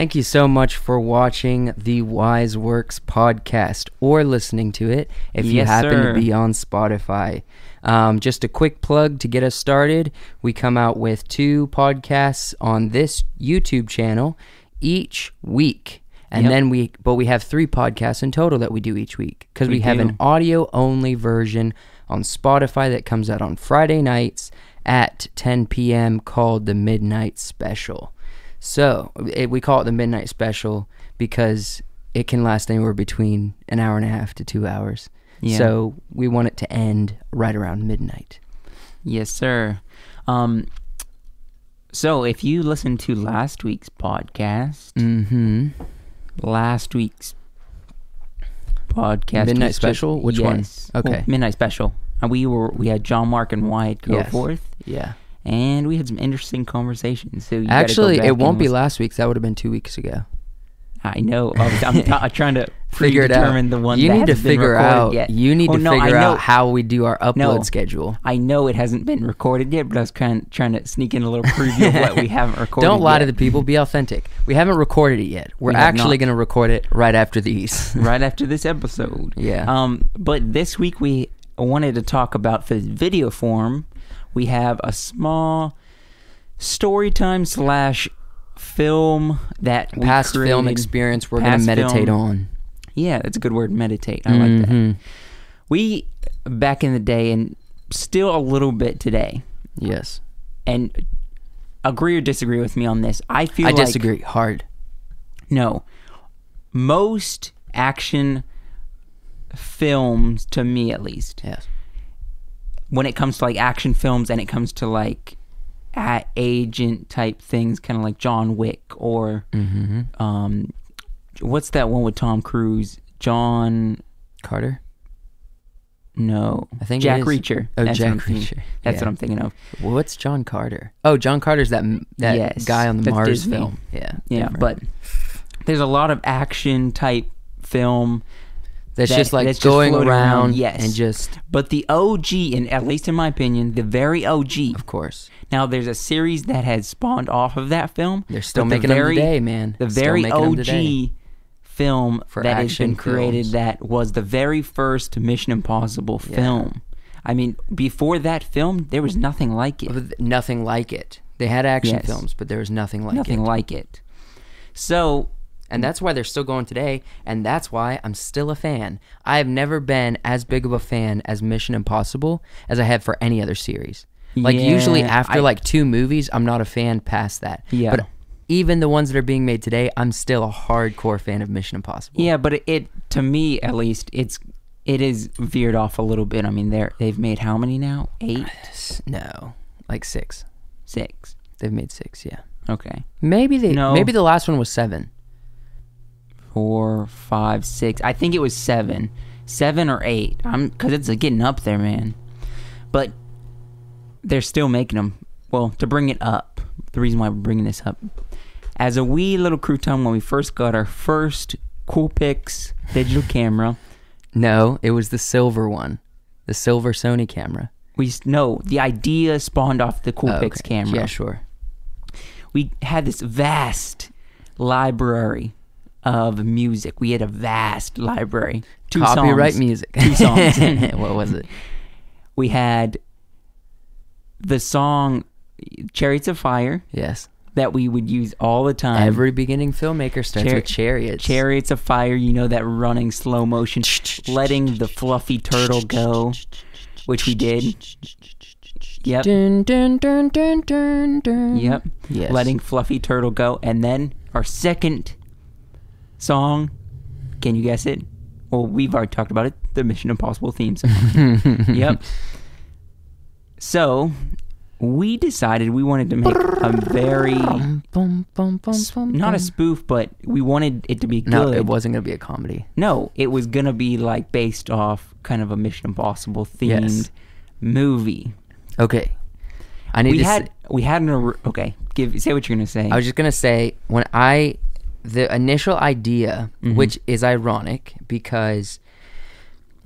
Thank you so much for watching the Wise Works podcast or listening to it if you happen sir. to be on Spotify. Um, just a quick plug to get us started. We come out with two podcasts on this YouTube channel each week. And Yep. then we, but we have three podcasts in total that we do each week because we, We have an audio only version on Spotify that comes out on Friday nights at 10 p.m. called the Midnight Special. So it, we call it the Midnight Special because it can last anywhere between an hour and a half to two hours. Yeah. So we want it to end right around midnight. Yes, sir. Um, so if you listened to last week's podcast, Mm-hmm. last week's podcast Midnight was just- Special? Which one? Okay. Well, Midnight Special. And we were we had John Mark and Wyatt go Yes. forth, Yeah. And we had some interesting conversations. So you gotta go Actually, it won't be last week's. That would have been two weeks ago. I know. I was- I'm, t- I'm trying to Figure it out. the one. you need to been figure out. Yet. You need Oh, to no, figure out how we do our upload No. schedule. I know it hasn't been recorded yet, but I was trying trying to sneak in a little preview of what we haven't recorded. Don't lie to the people. Be authentic. We haven't recorded it yet. We're We actually going to record it right after these. right after this episode. Yeah. Um, but this week we wanted to talk about for video form. We have a small story time slash film that Past film experience we're going to meditate film. on. Yeah, that's a good word. Meditate. I like that. Mhm. We back in the day and still a little bit today. Yes. And agree or disagree with me on this. I feel I like disagree hard. No. Most action films, to me at least, Yes. When it comes to like action films and it comes to like a- agent type things, kind of like John Wick or Mm-hmm. um, what's that one with Tom Cruise? John. Carter? No, I think Jack is. Reacher. Oh, That's Jack Reacher. That's Yeah. what I'm thinking of. What's John Carter? Oh, John Carter's that that Yes, guy on the Mars Disney. film. Yeah. Yeah, different. but there's a lot of action type film that's that- just like that's going floating around, around, yes. and just But the OG, and at least in my opinion, the very OG. of course Now there's a series that has spawned off of that film. they're still the making very, them today, man. The Still very. OG film For that has been created films. that was the very first Mission Impossible Yeah. film. I mean, before that film, there was nothing like it. Nothing like it. They had action Yes. films, but there was nothing like nothing it. like it. So And that's why they're still going today, and that's why I'm still a fan. I have never been as big of a fan as Mission Impossible as I have for any other series. Like usually after I- like two movies, I'm not a fan past that. Yeah. But even the ones that are being made today, I'm still a hardcore fan of Mission Impossible. yeah, but it, it to me at least it's it is veered off a little bit. I mean, they're they've made how many now? Eight, uh, No, like six. six. They've made six. Yeah. Okay, Maybe they. No. Maybe the last one was seven. Four, five, six. I think it was seven, seven or eight. I'm because it's getting up there, man. But they're still making them. Well, to bring it up, the reason why we're bringing this up, as a wee little crouton when we first got our first Coolpix digital camera, No, it was the silver one, the silver Sony camera. we no the idea spawned off the Oh, Coolpix okay. camera. Yeah, sure. we had this vast library of music. We had a vast library. Two Copyright songs. music. Two songs. what was it? we had the song Chariots of Fire Yes. that we would use all the time. Every beginning filmmaker starts Char- with chariots. Chariots of Fire, you know that running slow motion, letting the fluffy turtle go, which we did. Yep. Dun, dun, dun, dun, dun, dun. Yep. Yes. Letting Fluffy Turtle go. And then our second song, can you guess it? Well, we've already talked about it. The Mission Impossible theme song. yep. So, we decided we wanted to make a very, not a spoof, but we wanted it to be good. No, it wasn't gonna be a comedy. No, it was going to be like based off kind of a Mission Impossible themed Yes. movie. Okay. I need We to. had, s- we had an, okay, give, say what you're going to say. I was just gonna say when I, the initial idea, Mhm. which is ironic because.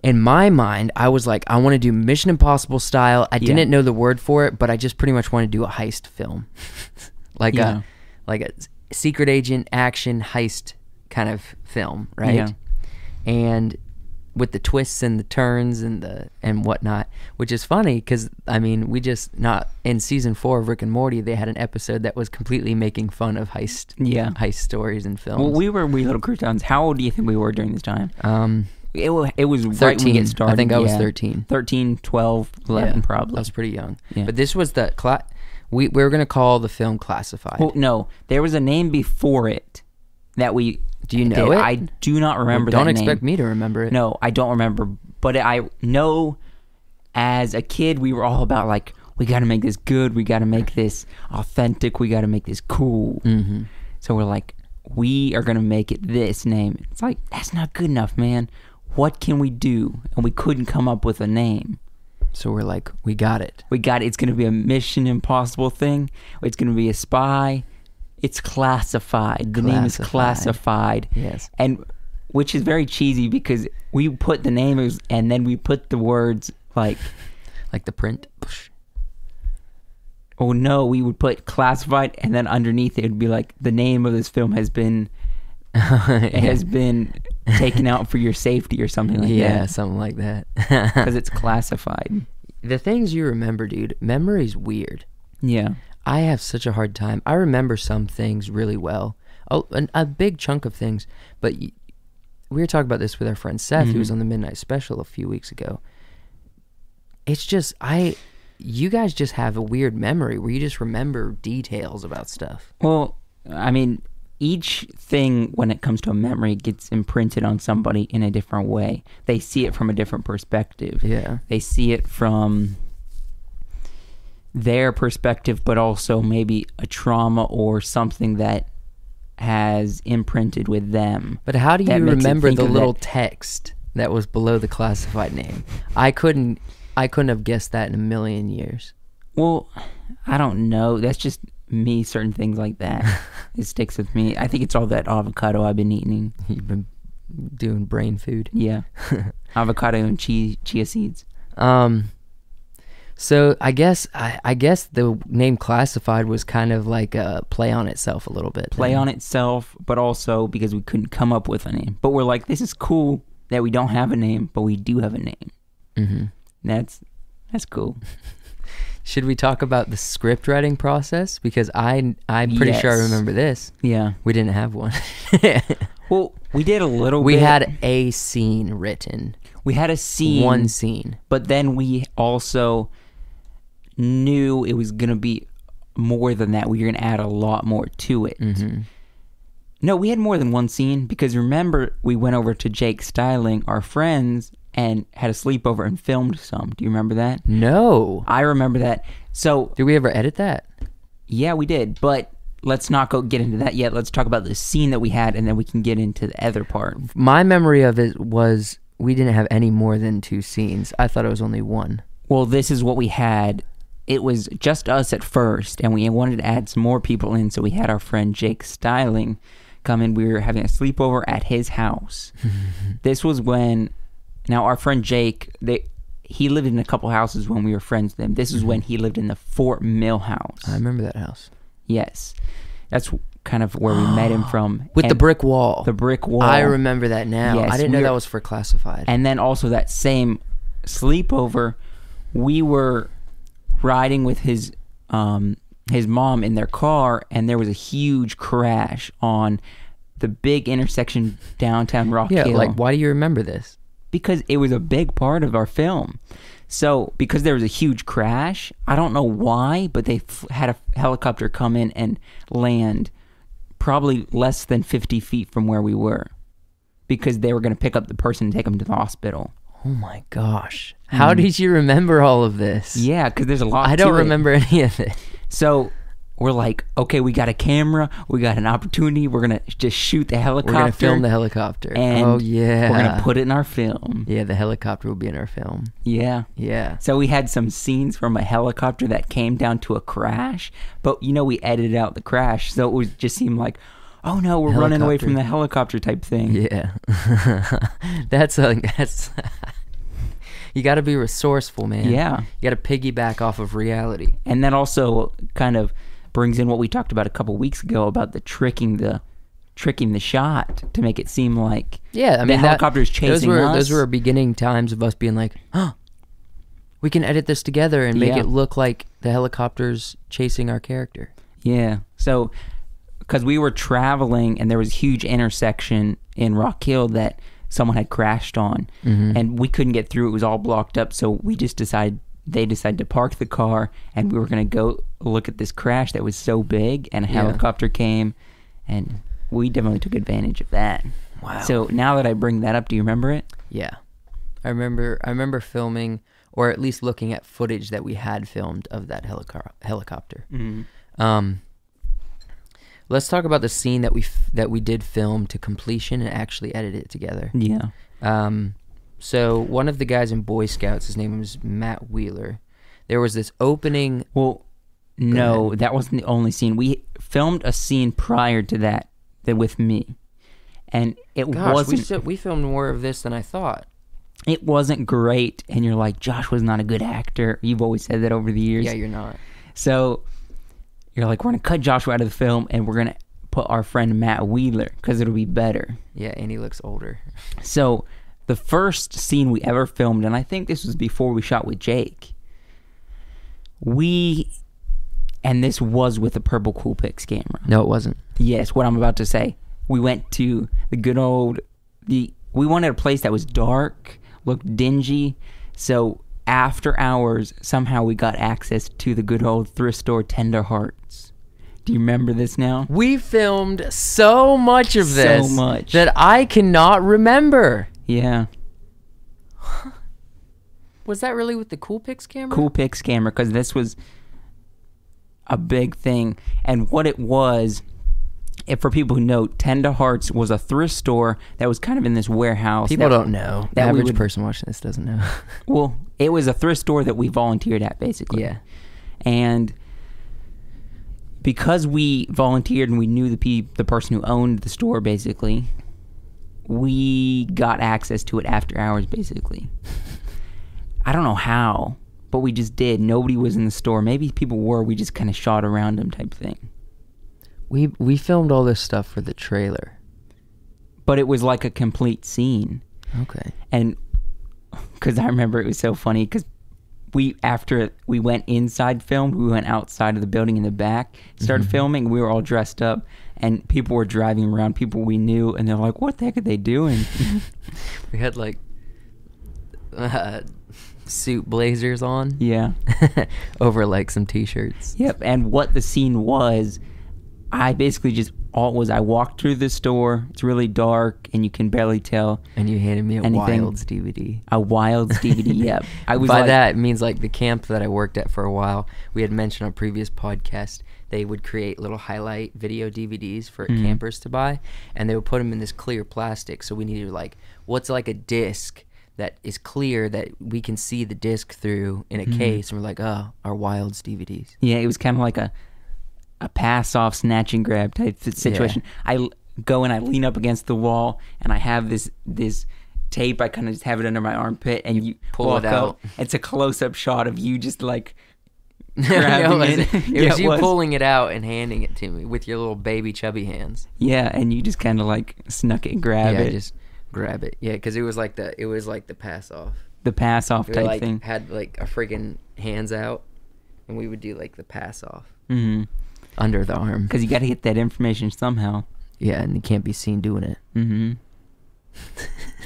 In my mind, I was like, I want to do Mission Impossible style. I Yeah. didn't know the word for it, but I just pretty much want to do a heist film, like Yeah. a, like a secret agent action heist kind of film, right? Yeah. And with the twists and the turns and the and whatnot, which is funny because I mean we just not in season four of Rick and Morty they had an episode that was completely making fun of heist Yeah. heist stories and films. Well, we were wee little croutons. How old do you think we were during this time? um It, it was right when we get started. I think I was yeah. thirteen. 13, 12, 11 Yeah, probably. I was pretty young. Yeah. But this was the cla- we we were gonna call the film classified. Well, no, there was a name before it that we. Do you know it? I do not remember. Don't that expect name. me to remember it. No, I don't remember. But I know, as a kid, we were all about like we got to make this good. We got to make this authentic. We got to make this cool. Mm-hmm. So we're like, we are gonna make it this name. It's like that's not good enough, man. What can we do? And we couldn't come up with a name. So we're like, we got it. We got it. it's gonna be a Mission Impossible thing. It's gonna be a spy. It's classified. The name is Classified. classified. Yes. And which is very cheesy because we put the name and then we put the words like Like the print. oh no, we would put classified and then underneath it would be like the name of this film has been has been taken out for your safety or something like yeah, that. something like that. Because it's classified. the things you remember, dude, memory's weird. Yeah. I have such a hard time. I remember some things really well, a, an- a big chunk of things. But y- we were talking about this with our friend Seth, who was mm-hmm. on the Midnight Special a few weeks ago. It's just I, you guys just have a weird memory where you just remember details about stuff. Well, I mean, each thing when it comes to a memory gets imprinted on somebody in a different way. They see it from a different perspective. Yeah. They see it from their perspective, but also maybe a trauma or something that has imprinted with them. But how do you remember the little that- text that was below the classified name? I couldn't. I couldn't have guessed that in a million years. Well, I don't know. That's just me. Certain things like that. it sticks with me. I think it's all that avocado I've been eating. You've been doing brain food. Yeah, avocado and chia chia seeds. Um. So I guess I, I guess the name classified was kind of like a play on itself a little bit. Play on itself, but also because we couldn't come up with a name. But we're like, this is cool that we don't have a name, but we do have a name. hmm That's that's cool. Should we talk about the script writing process? Because I I'm pretty sure I remember this. Yeah. We didn't have one. Well, we did a little. we bit. had a scene written, we had a scene, one scene. but then we also knew it was gonna be more than that. We were gonna add a lot more to it. hmm No, we had more than one scene because remember we went over to Jake Styling, our friends, and had a sleepover and filmed some. Do you remember that? No. I remember that. So Did we ever edit that? yeah, we did. But let's not go get into that yet. Let's talk about the scene that we had, and then we can get into the other part. My memory of it was we didn't have any more than two scenes. I thought it was only one. Well, this is what we had. It was just us at first, and we wanted to add some more people in, so we had our friend Jake Styling come in. We were having a sleepover at his house. this was when, now our friend Jake, they he lived in a couple houses when we were friends with him. This is when mm-hmm. he lived in the Fort Mill house. I remember that house yes, that's kind of where we met him from. with the brick wall. the brick wall. I remember that now. Yes, I didn't know we're- that was for classified. And then also that same sleepover, we were riding with his um his mom in their car and there was a huge crash on the big intersection downtown Rock yeah, Hill like why do you remember this? because it was a big part of our film. So, because there was a huge crash, I don't know why, but they f- had a helicopter come in and land probably less than 50 feet from where we were because they were going to pick up the person and take them to the hospital. Oh my gosh. How hmm. did you remember all of this? Yeah, because there's a lot. I don't to it. remember any of it. So we're like, okay, we got a camera, we got an opportunity. We're gonna just shoot the helicopter. We're gonna film the helicopter. Oh, and oh yeah. We're gonna put it in our film. Yeah, the helicopter will be in our film. Yeah. Yeah. So we had some scenes from a helicopter that came down to a crash, but you know we edited out the crash, so it was just seemed like, oh no, we're running away from the helicopter type thing. Yeah. that's a that's You got to be resourceful, man. Yeah. You got to piggyback off of reality. and that also kind of brings in what we talked about a couple weeks ago about the tricking the tricking the shot to make it seem like Yeah, I mean, the that- helicopter's chasing those were us. those were beginning times of us being like, huh, we can edit this together and make Yeah. it look like the helicopter's chasing our character. Yeah. So, because we were traveling and there was a huge intersection in Rock Hill that someone had crashed on, Mhm. and we couldn't get through. It was all blocked up. So we just decided they decided to park the car, and we were gonna go look at this crash that was so big, and a Yeah. helicopter came, and we definitely took advantage of that. Wow. So now that I bring that up, do you remember it? Yeah, I remember. I remember filming, or at least looking at footage that we had filmed of that helicar- helicopter. Um, let's talk about the scene that we f- that we did film to completion and actually edit it together. Yeah. Um, so one of the guys in Boy Scouts, his name was Matt Wheeler. There was this opening. Well, no, that wasn't the only scene. We filmed a scene prior to that, that with me, and it Gosh, we wasn't. still, we filmed more of this than I thought. it wasn't great. And you're like, Josh was not a good actor. You've always said that over the years. Yeah, you're not. So you're like, we're gonna cut Joshua out of the film, and we're gonna put our friend Matt Wheeler because it'll be better. Yeah, and he looks older. So the first scene we ever filmed, and I think this was before we shot with Jake. We, and this was with a Purple Coolpix camera. No, it wasn't. Yes, what I'm about to say. We went to the good old the we wanted a place that was dark, looked dingy. So after hours, somehow we got access to the good old thrift store Tender Hearts. Do you remember this now? We filmed so much of this So much. that I cannot remember. Yeah, Was that really with the Coolpix camera? Coolpix camera because this was a big thing. And what it was, if for people who know, Tender Hearts was a thrift store that was kind of in this warehouse. People that- don't know. The average would- person watching this doesn't know. Well, it was a thrift store that we volunteered at, basically. yeah. and because we volunteered and we knew the pe- the person who owned the store basically we got access to it after hours basically i don't know how but we just did nobody was in the store maybe people were we just kind of shot around them type thing We we filmed all this stuff for the trailer. but it was like a complete scene Okay. and because I remember it was so funny because we after we went inside filmed, we went outside of the building in the back, started filming. We were all dressed up, and people were driving around, people we knew, and they're like, "What the heck are they doing?" We had like uh, suit blazers on. yeah, Over like some t-shirts. yep. And what the scene was, I basically just all it was I walked through the store. It's really dark, and you can barely tell. And you handed me a Anything- Wilds DVD. A wild DVD. yep. I was By like, that it means like the camp that I worked at for a while. We had mentioned on previous podcast they would create little highlight video DVDs for Mhm. campers to buy, and they would put them in this clear plastic. So we needed like what's like a disc that is clear that we can see the disc through in a Mhm. case, and we're like, oh, our Wilds DVDs. Yeah, it was kind of like a a pass off snatch and grab type situation. I go and I lean up against the wall and I have this this tape. I kind of just have it under my armpit and you pull it out. up. It's a close up shot of you just like No, grabbing it, it. was, it Yeah, was it you was. pulling it out and handing it to me with your little baby chubby hands. yeah, and you just kind of like snuck it and grab yeah, it. just grab it. Yeah, because it was like the it was like the pass off. the pass off type like thing. had like a friggin' hands out, and we would do like the pass off Mm-hmm. Under the arm. Because you got to get that information somehow. Yeah, and you can't be seen doing it. Mm-hmm.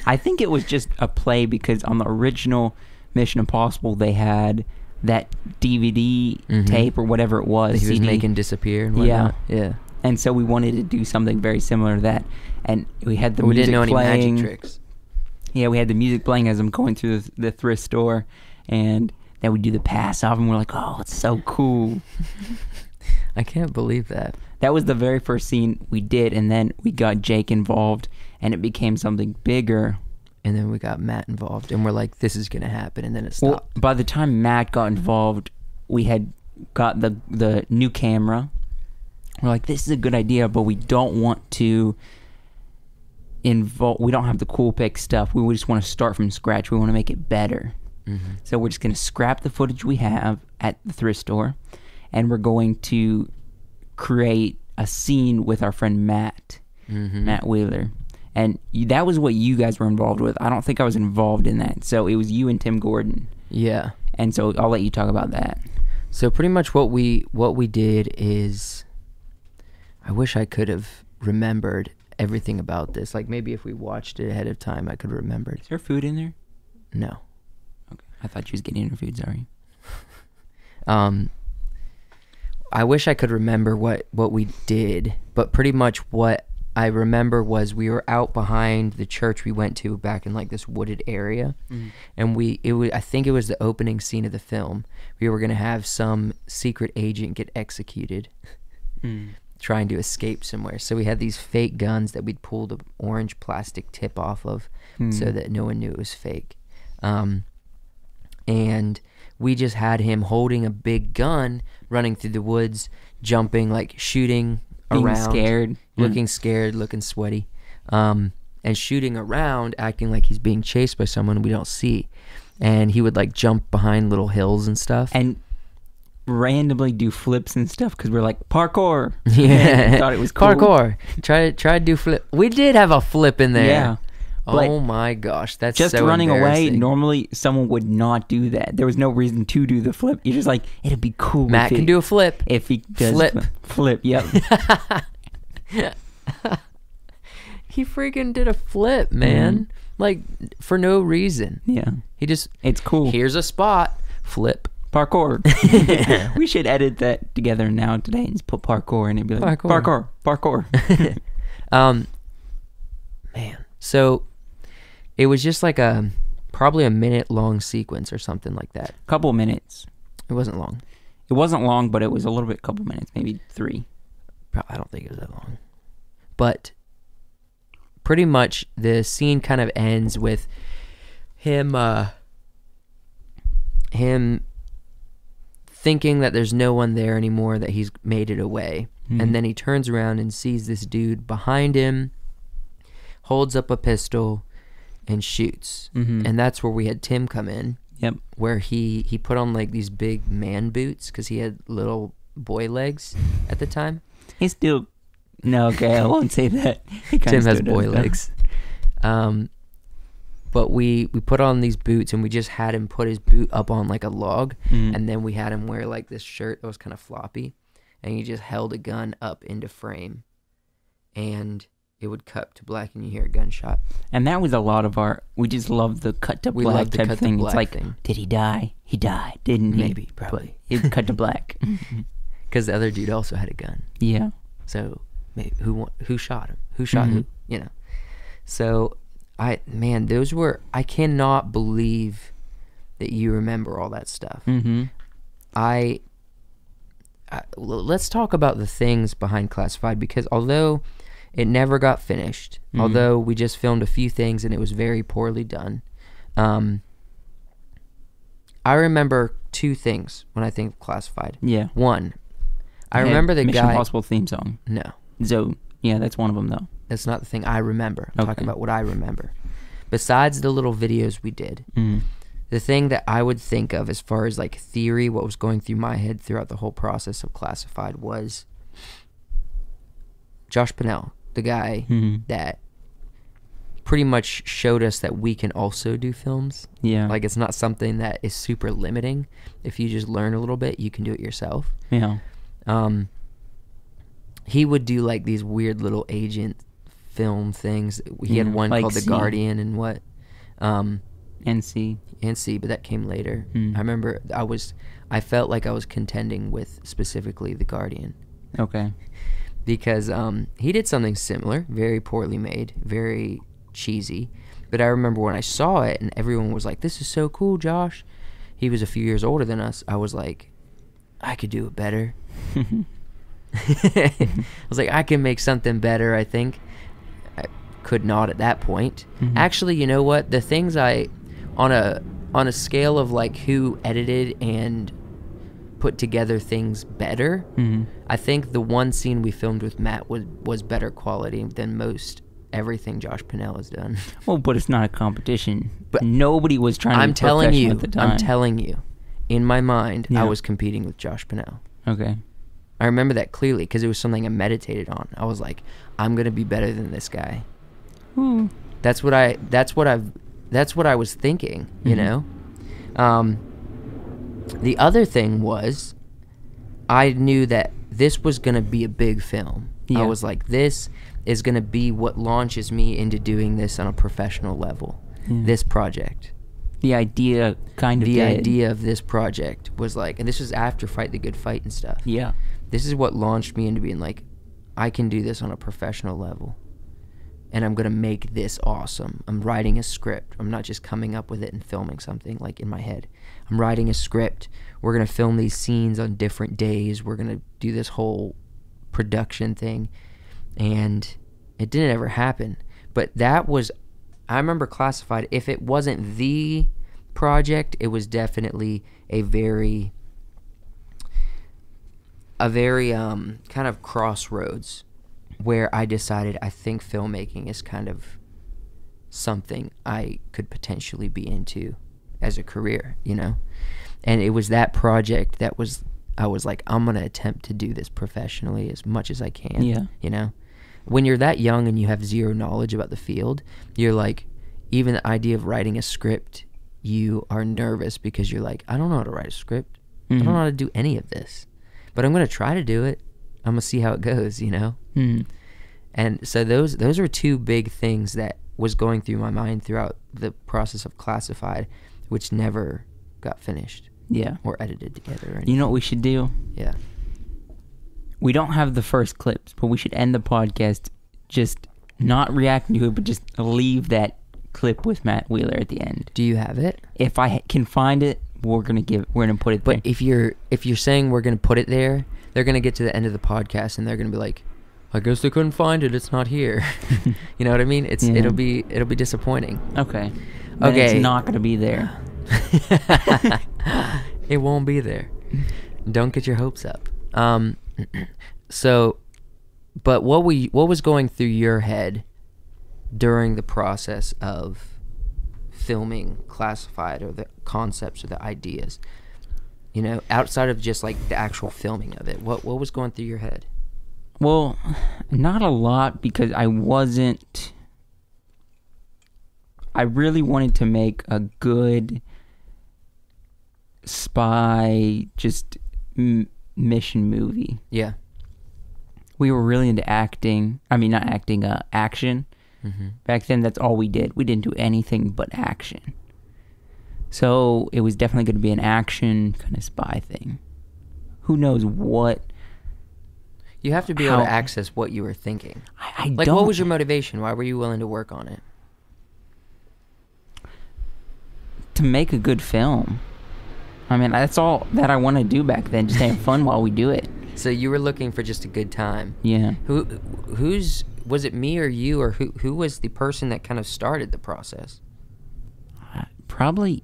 I think it was just a play because on the original Mission Impossible they had that DVD Mhm. tape or whatever it was. That he was making disappear. And Yeah. yeah. and so we wanted to do something very similar to that. And we had the we music didn't know any playing. magic tricks. Yeah, we had the music playing as I'm going through the, the thrift store, and then we do the pass off, and we're like, "Oh, it's so cool." I can't believe that. That was the very first scene we did, and then we got Jake involved, and it became something bigger. And then we got Matt involved, and we're like, "This is gonna happen," and then it stopped. Well, by the time Matt got involved, we had got the the new camera. We're like, this is a good idea, but we don't want to involve. We don't have the cool pick stuff. We just want to start from scratch. We want to make it better. Mhm. So we're just going to scrap the footage we have at the thrift store, and we're going to create a scene with our friend Matt, Mm-hmm. Matt Wheeler. And that was what you guys were involved with. I don't think I was involved in that. So it was you and Tim Gordon. Yeah. And so I'll let you talk about that. So pretty much what we what we did is I wish I could have remembered everything about this. Like maybe if we watched it ahead of time I could have remembered. Is there food in there? No. Okay. I thought you was getting her food, sorry. Um I wish I could remember what what we did, but pretty much what I remember was we were out behind the church we went to back in like this wooded area. and we it was I think it was the opening scene of the film. We were gonna have some secret agent get executed, Mm. trying to escape somewhere. So we had these fake guns that we'd pull the orange plastic tip off of, so Mm. that no one knew it was fake. Um, and we just had him holding a big gun, running through the woods, jumping, like shooting Being around, scared. looking scared, looking sweaty, um, and shooting around, acting like he's being chased by someone we don't see. And he would like jump behind little hills and stuff. and randomly do flips and stuff because we're like parkour. yeah, thought it was cool. parkour. Try try to do flip. We did have a flip in there. Yeah. But oh my gosh, that's just so running away. Normally, someone would not do that. There was no reason to do the flip. You're just like, it'd be cool. Matt can it- do a flip. if he does Flip. Flip. Yep. He freaking did a flip, man. Mm-hmm. Like for no reason. yeah. He just It's cool. here's a spot, flip. Parkour. we should edit that together now today and just put parkour and it'd be like Parkour. parkour. Parkour. Um, man. So it was just like a probably a minute long sequence or something like that. couple minutes. It wasn't long. It wasn't long, but it was a little bit. Couple minutes, maybe three. Probably, I don't think it was that long. But pretty much the scene kind of ends with him uh him thinking that there's no one there anymore that he's made it away. Mhm. And then he turns around and sees this dude behind him holds up a pistol and shoots. Mhm. And that's where we had Tim come in Yep. where he he put on like these big man boots cuz he had little boy legs at the time. He still. No, okay, I won't say that. Tim has boy legs. Um, but we we put on these boots and we just had him put his boot up on like a log, Mm. and then we had him wear like this shirt that was kind of floppy, and he just held a gun up into frame, and it would cut to black and you hear a gunshot. And that was a lot of our. We just love the cut to We black type thing. black it's like, thing. did he die? He died, didn't he? Maybe, probably. It cut to black. Because the other dude also had a gun. yeah. So maybe who who shot him? Who shot who? Mhm. You know. So I man, those were I cannot believe that you remember all that stuff. Mm-hmm. I, I let's talk about the things behind classified because although it never got finished, Mhm. although we just filmed a few things and it was very poorly done, um, I remember two things when I think of classified. Yeah. One, I remember the Mission guy. Impossible theme song. No, So yeah, that's one of them though. that's not the thing I remember. I'm talking about what I remember. Besides the little videos we did, Mm. the thing that I would think of as far as like theory, what was going through my head throughout the whole process of classified was Josh Pinnell, the guy Mhm. that pretty much showed us that we can also do films. Yeah. Like it's not something that is super limiting. If you just learn a little bit, you can do it yourself. yeah. Um, he would do like these weird little agent film things. He Yeah, had one like called The Guardian and what, um, And see. and C, but that came later. Mm. I remember I was, I felt like I was contending with specifically The Guardian Okay. Because um, he did something similar, very poorly made, very cheesy. But I remember when I saw it and everyone was like, "This is so cool, Josh." He was a few years older than us. I was like, "I could do it better." I was like, I can make something better, I think. I could not at that point. Mhm. Actually, you know what? The things I on a on a scale of like who edited and put together things better, Mhm. I think the one scene we filmed with Matt was was better quality than most everything Josh Pinnell has done. Well, but it's not a competition. But nobody was trying to I'm telling you, at the time. I'm telling you, in my mind, Yeah. I was competing with Josh Pinnell. Okay. I remember that clearly because it was something I meditated on. I was like, I'm gonna be better than this guy. Ooh. That's what I. That's what I've. That's what I was thinking. You Mhm. know. Um. The other thing was, I knew that this was gonna be a big film. Yeah. I was like, this is gonna be what launches me into doing this on a professional level. Yeah. This project. The idea kind of The did. idea of this project was like, and this was after Fight the Good Fight and stuff. Yeah. This is what launched me into being like, I can do this on a professional level. And I'm going to make this awesome. I'm writing a script. I'm not just coming up with it and filming something like in my head. I'm writing a script. We're going to film these scenes on different days. We're going to do this whole production thing. And it didn't ever happen. But that was, I remember Classified, if it wasn't the project, it was definitely a very a very um, kind of crossroads where I decided I think filmmaking is kind of something I could potentially be into as a career, you know? And it was that project that was I was like I'm going to attempt to do this professionally as much as I can, Yeah. you know? When you're that young and you have zero knowledge about the field, you're like even the idea of writing a script, you are nervous because you're like I don't know how to write a script. I Mhm. don't know how to do any of this, but I'm gonna try to do it. I'm gonna see how it goes, you know. Mhm. And so those those are two big things that was going through my mind throughout the process of classified, which never got finished Yeah. or edited together. Or You know what we should do? yeah. We don't have the first clips, but we should end the podcast just not reacting to it, but just leave that clip with Matt Wheeler at the end. Do you have it? If I can find it, we're gonna give. We're gonna put it But there. if you're if you're saying we're gonna put it there, they're gonna get to the end of the podcast and they're gonna be like, I guess they couldn't find it. It's not here. you know what I mean? It's Yeah. it'll be it'll be disappointing. okay. Then Okay. It's not gonna be there. it won't be there. Don't get your hopes up. Um, so, but what we what was going through your head during the process of filming classified or the concepts or the ideas? You know, outside of just like the actual filming of it, what what was going through your head? Well, not a lot because I wasn't. I really wanted to make a good spy, just m- mission movie. Yeah. We were really into acting. I mean, not acting, uh, action. Mm-hmm. Back then, that's all we did. We didn't do anything but action. So it was definitely going to be an action kind of spy thing. Who knows what? You have to be able to access what you were thinking. I, I Like, don't. what was your motivation? Why were you willing to work on it? To make a good film. I mean, that's all that I want to do back then. Just have fun while we do it. So you were looking for just a good time. Yeah. Who, who's was it me or you or who who was the person that kind of started the process? Uh, Probably.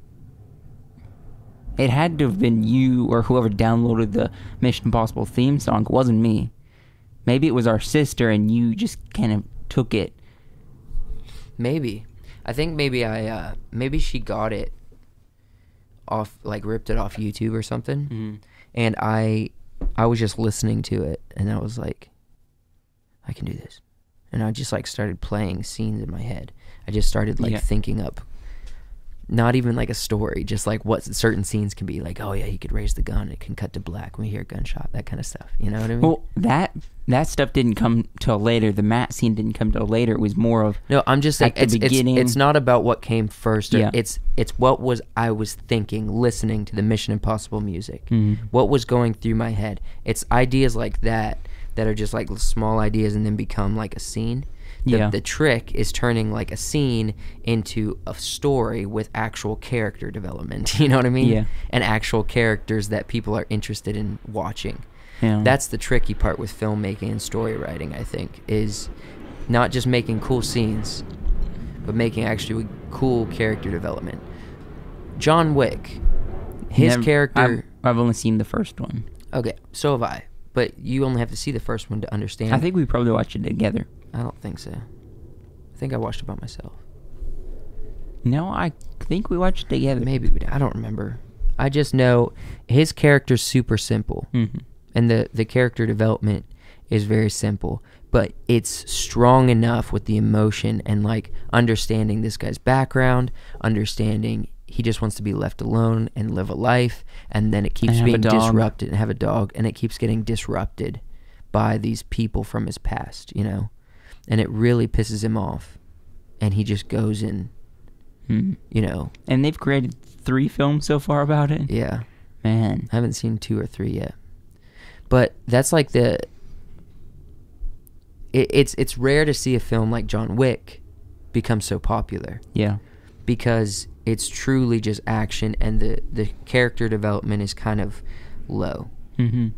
It had to have been you or whoever downloaded the Mission Impossible theme song. It wasn't me. Maybe it was our sister, and you just kind of took it. Maybe, I think maybe I uh maybe she got it off like ripped it off YouTube or something, Mm-hmm. and I I was just listening to it and I was like, I can do this, and I just like started playing scenes in my head. I just started like Yeah. thinking up. Not even like a story, just like what certain scenes can be. Like, oh yeah, he could raise the gun. It can cut to black when we hear a gunshot. That kind of stuff. You know what I mean? Well, that that stuff didn't come till later. The Matt scene didn't come till later. It was more of No, I'm just saying At the it's, beginning- it's it's not about what came first. Yeah. It's it's what was I was thinking listening to the Mission Impossible music. Mhm. What was going through my head? It's ideas like that that are just like small ideas and then become like a scene. The, Yeah. the trick is turning like a scene into a story with actual character development. You know what I mean? Yeah. And actual characters that people are interested in watching yeah. that's the tricky part with filmmaking and story writing i think is not just making cool scenes but making actually cool character development john wick his Never- character I've, I've only seen the first one. okay so have i but you only have to see the first one to understand I think we probably watched it together. I don't think so. I think i watched it by myself. No, I think we watched it together. maybe we did. i don't remember. I just know his character's super simple. Hmm and the the character development is very simple, but it's strong enough with the emotion and like understanding this guy's background, understanding he just wants to be left alone and live a life, and then it keeps being disrupted and have a dog, and it keeps getting disrupted by these people from his past, you know, and it really pisses him off, and he just goes in, Hmm. you know, And they've created three films so far about it. yeah. Man. I haven't seen two or three yet, but that's like the. It, it's it's rare to see a film like John Wick become so popular Yeah. because it's truly just action and the the character development is kind of low Mm-hmm.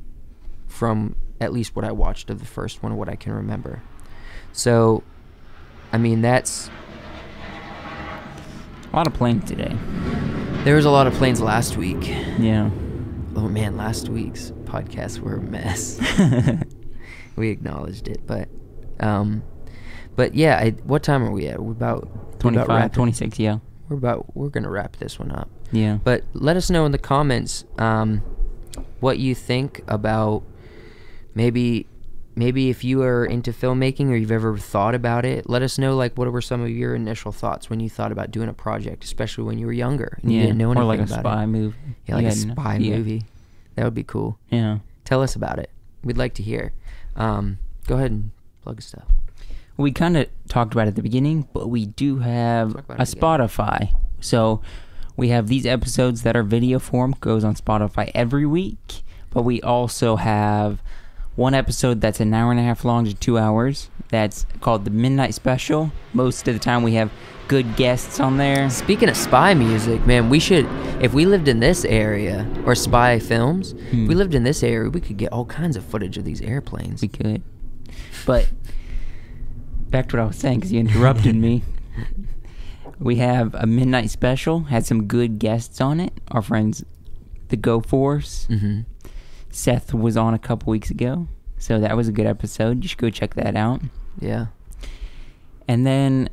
from at least what I watched of the first one, what I can remember. So, I mean that's A lot of planes today. there was a lot of planes last week. Yeah. Oh man, last week's podcasts were a mess. we acknowledged it, but um, but yeah, I, what time are we at? We're about we're about 26, yeah. We're about we're gonna wrap this one up. Yeah. But let us know in the comments um, what you think about maybe maybe if you are into filmmaking or you've ever thought about it. Let us know like what were some of your initial thoughts when you thought about doing a project, especially when you were younger and you yeah. didn't know anything or like a spy it. movie. Yeah, like You a spy yeah. movie. That would be cool. Yeah. Tell us about it. We'd like to hear. Um, go ahead and plug stuff. We kind of talked about it at the beginning, but we do have a. Spotify. So we have these episodes that are video form, goes on Spotify every week. But we also have one episode that's an hour and a half long to two hours. That's called the Midnight Special. Most of the time, we have good guests on there. Speaking of spy music, man, we should if we lived in this area or spy films, if we Hmm. lived in this area, we could get all kinds of footage of these airplanes. We could. But back to what I was saying because you interrupted me. We have a midnight special. Had some good guests on it. Our friends, the Go Force. hmm Seth was on a couple weeks ago, so that was a good episode. You should go check that out. Yeah. And then,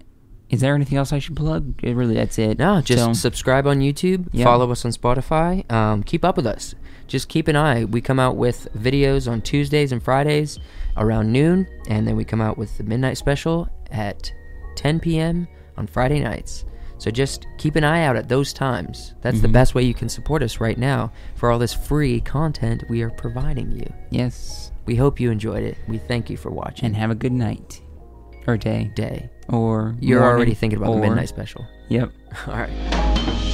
is there anything else I should plug? Eh, Really, that's it. No, just So- subscribe on YouTube, Yeah. follow us on Spotify, um, keep up with us. Just keep an eye. We come out with videos on Tuesdays and Fridays around noon, and then we come out with the midnight special at 10 p.m. on Friday nights. So just keep an eye out at those times. That's the Mhm. best way you can support us right now for all this free content we are providing you. yes, We hope you enjoyed it. We thank you for watching. and have a good night or day day. or You're morning, already thinking about the midnight special. Yep. All right.